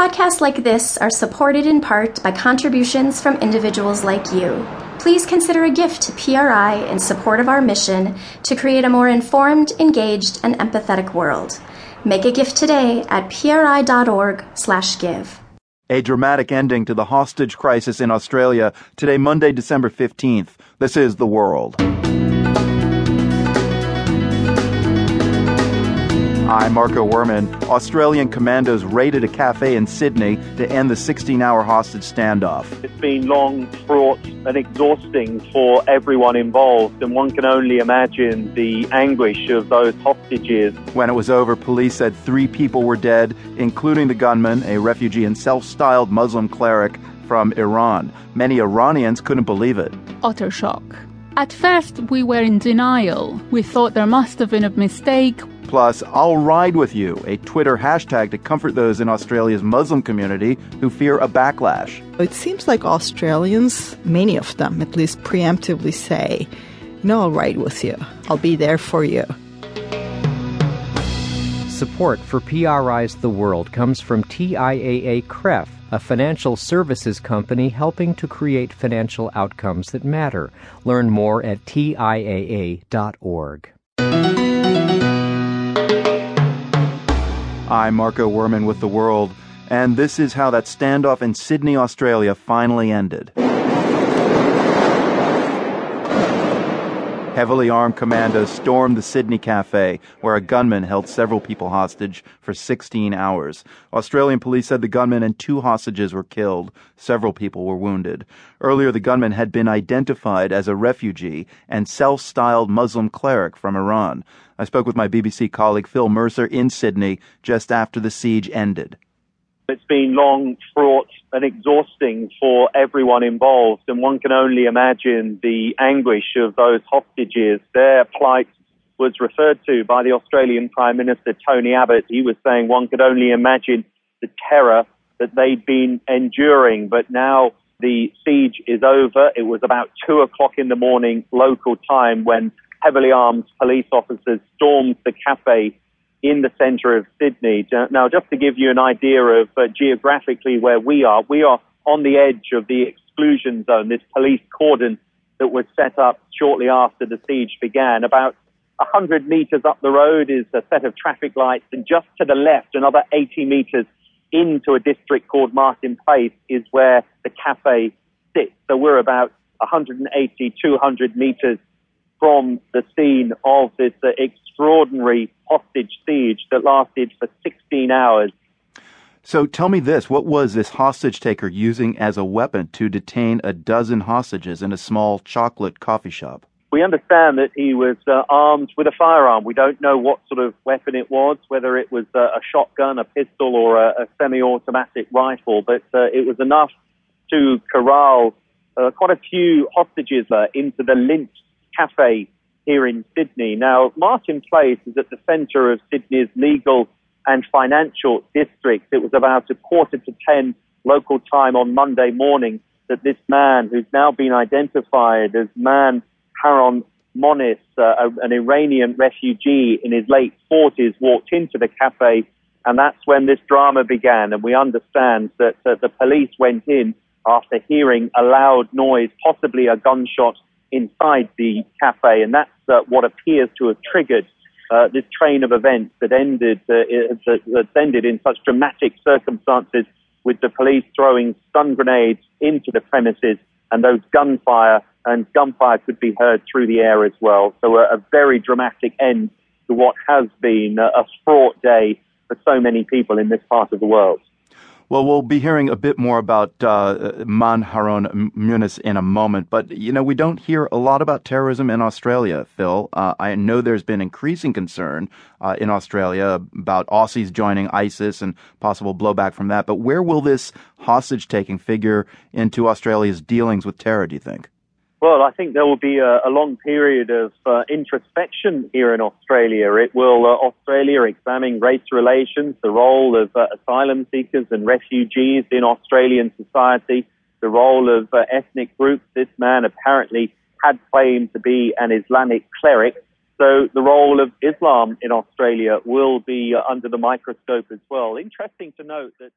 Podcasts like this are supported in part by contributions from individuals like you. Please consider a gift to PRI in support of our mission to create a more informed, engaged, and empathetic world. Make a gift today at pri.org/give. A dramatic ending to the hostage crisis in Australia today Monday December 15th. This is The World. I'm Marco Werman. Australian commandos raided a cafe in Sydney to end the 16 hour hostage standoff. It's been long, fraught, and exhausting for everyone involved, and one can only imagine the anguish of those hostages. When it was over, police said three people were dead, including the gunman, a refugee and self styled Muslim cleric from Iran. Many Iranians couldn't believe it. Utter shock. At first, we were in denial. We thought there must have been a mistake. Plus, I'll ride with you, a Twitter hashtag to comfort those in Australia's Muslim community who fear a backlash. It seems like Australians, many of them at least, preemptively say, No, I'll ride with you. I'll be there for you. Support for PRI's The World comes from TIAA CREF, a financial services company helping to create financial outcomes that matter. Learn more at TIAA.org. I'm Marco Werman with The World, and this is how that standoff in Sydney, Australia finally ended. Heavily armed commandos stormed the Sydney cafe, where a gunman held several people hostage for 16 hours. Australian police said the gunman and two hostages were killed. Several people were wounded. Earlier, the gunman had been identified as a refugee and self styled Muslim cleric from Iran. I spoke with my BBC colleague Phil Mercer in Sydney just after the siege ended. It's been long, fraught, and exhausting for everyone involved, and one can only imagine the anguish of those hostages. Their plight was referred to by the Australian Prime Minister Tony Abbott. He was saying one could only imagine the terror that they'd been enduring, but now the siege is over. It was about two o'clock in the morning local time when heavily armed police officers stormed the cafe in the centre of Sydney. Now, just to give you an idea of uh, geographically where we are, we are on the edge of the exclusion zone, this police cordon that was set up shortly after the siege began. About 100 metres up the road is a set of traffic lights, and just to the left, another 80 metres into a district called Martin Place is where the cafe sits. So we're about 180, 200 metres from the scene of this uh, extraordinary hostage siege that lasted for 16 hours. So tell me this what was this hostage taker using as a weapon to detain a dozen hostages in a small chocolate coffee shop? We understand that he was uh, armed with a firearm. We don't know what sort of weapon it was, whether it was uh, a shotgun, a pistol, or a, a semi automatic rifle, but uh, it was enough to corral uh, quite a few hostages uh, into the Lindt cafe here in Sydney. Now, Martin Place is at the centre of Sydney's legal and financial district. It was about a quarter to ten local time on Monday morning that this man, who's now been identified as Man Haron Monis, uh, an Iranian refugee in his late 40s, walked into the cafe, and that's when this drama began. And we understand that uh, the police went in after hearing a loud noise, possibly a gunshot inside the cafe, and that's uh, what appears to have triggered uh, this train of events that ended uh, that, ended in such dramatic circumstances, with the police throwing stun grenades into the premises and those gunfire and gunfire could be heard through the air as well. So a, a very dramatic end to what has been a, a fraught day for so many people in this part of the world. Well, we'll be hearing a bit more about uh, Man Haron Monis in a moment, but you know we don't hear a lot about terrorism in Australia. Phil, uh, I know there's been increasing concern uh, in Australia about Aussies joining ISIS and possible blowback from that. But where will this hostage-taking figure into Australia's dealings with terror? Do you think? Well, I think there will be a, a long period of uh, introspection here in Australia. It will uh, Australia examine race relations, the role of uh, asylum seekers and refugees in Australian society, the role of uh, ethnic groups. This man apparently had claimed to be an Islamic cleric. So the role of Islam in Australia will be uh, under the microscope as well. Interesting to note that.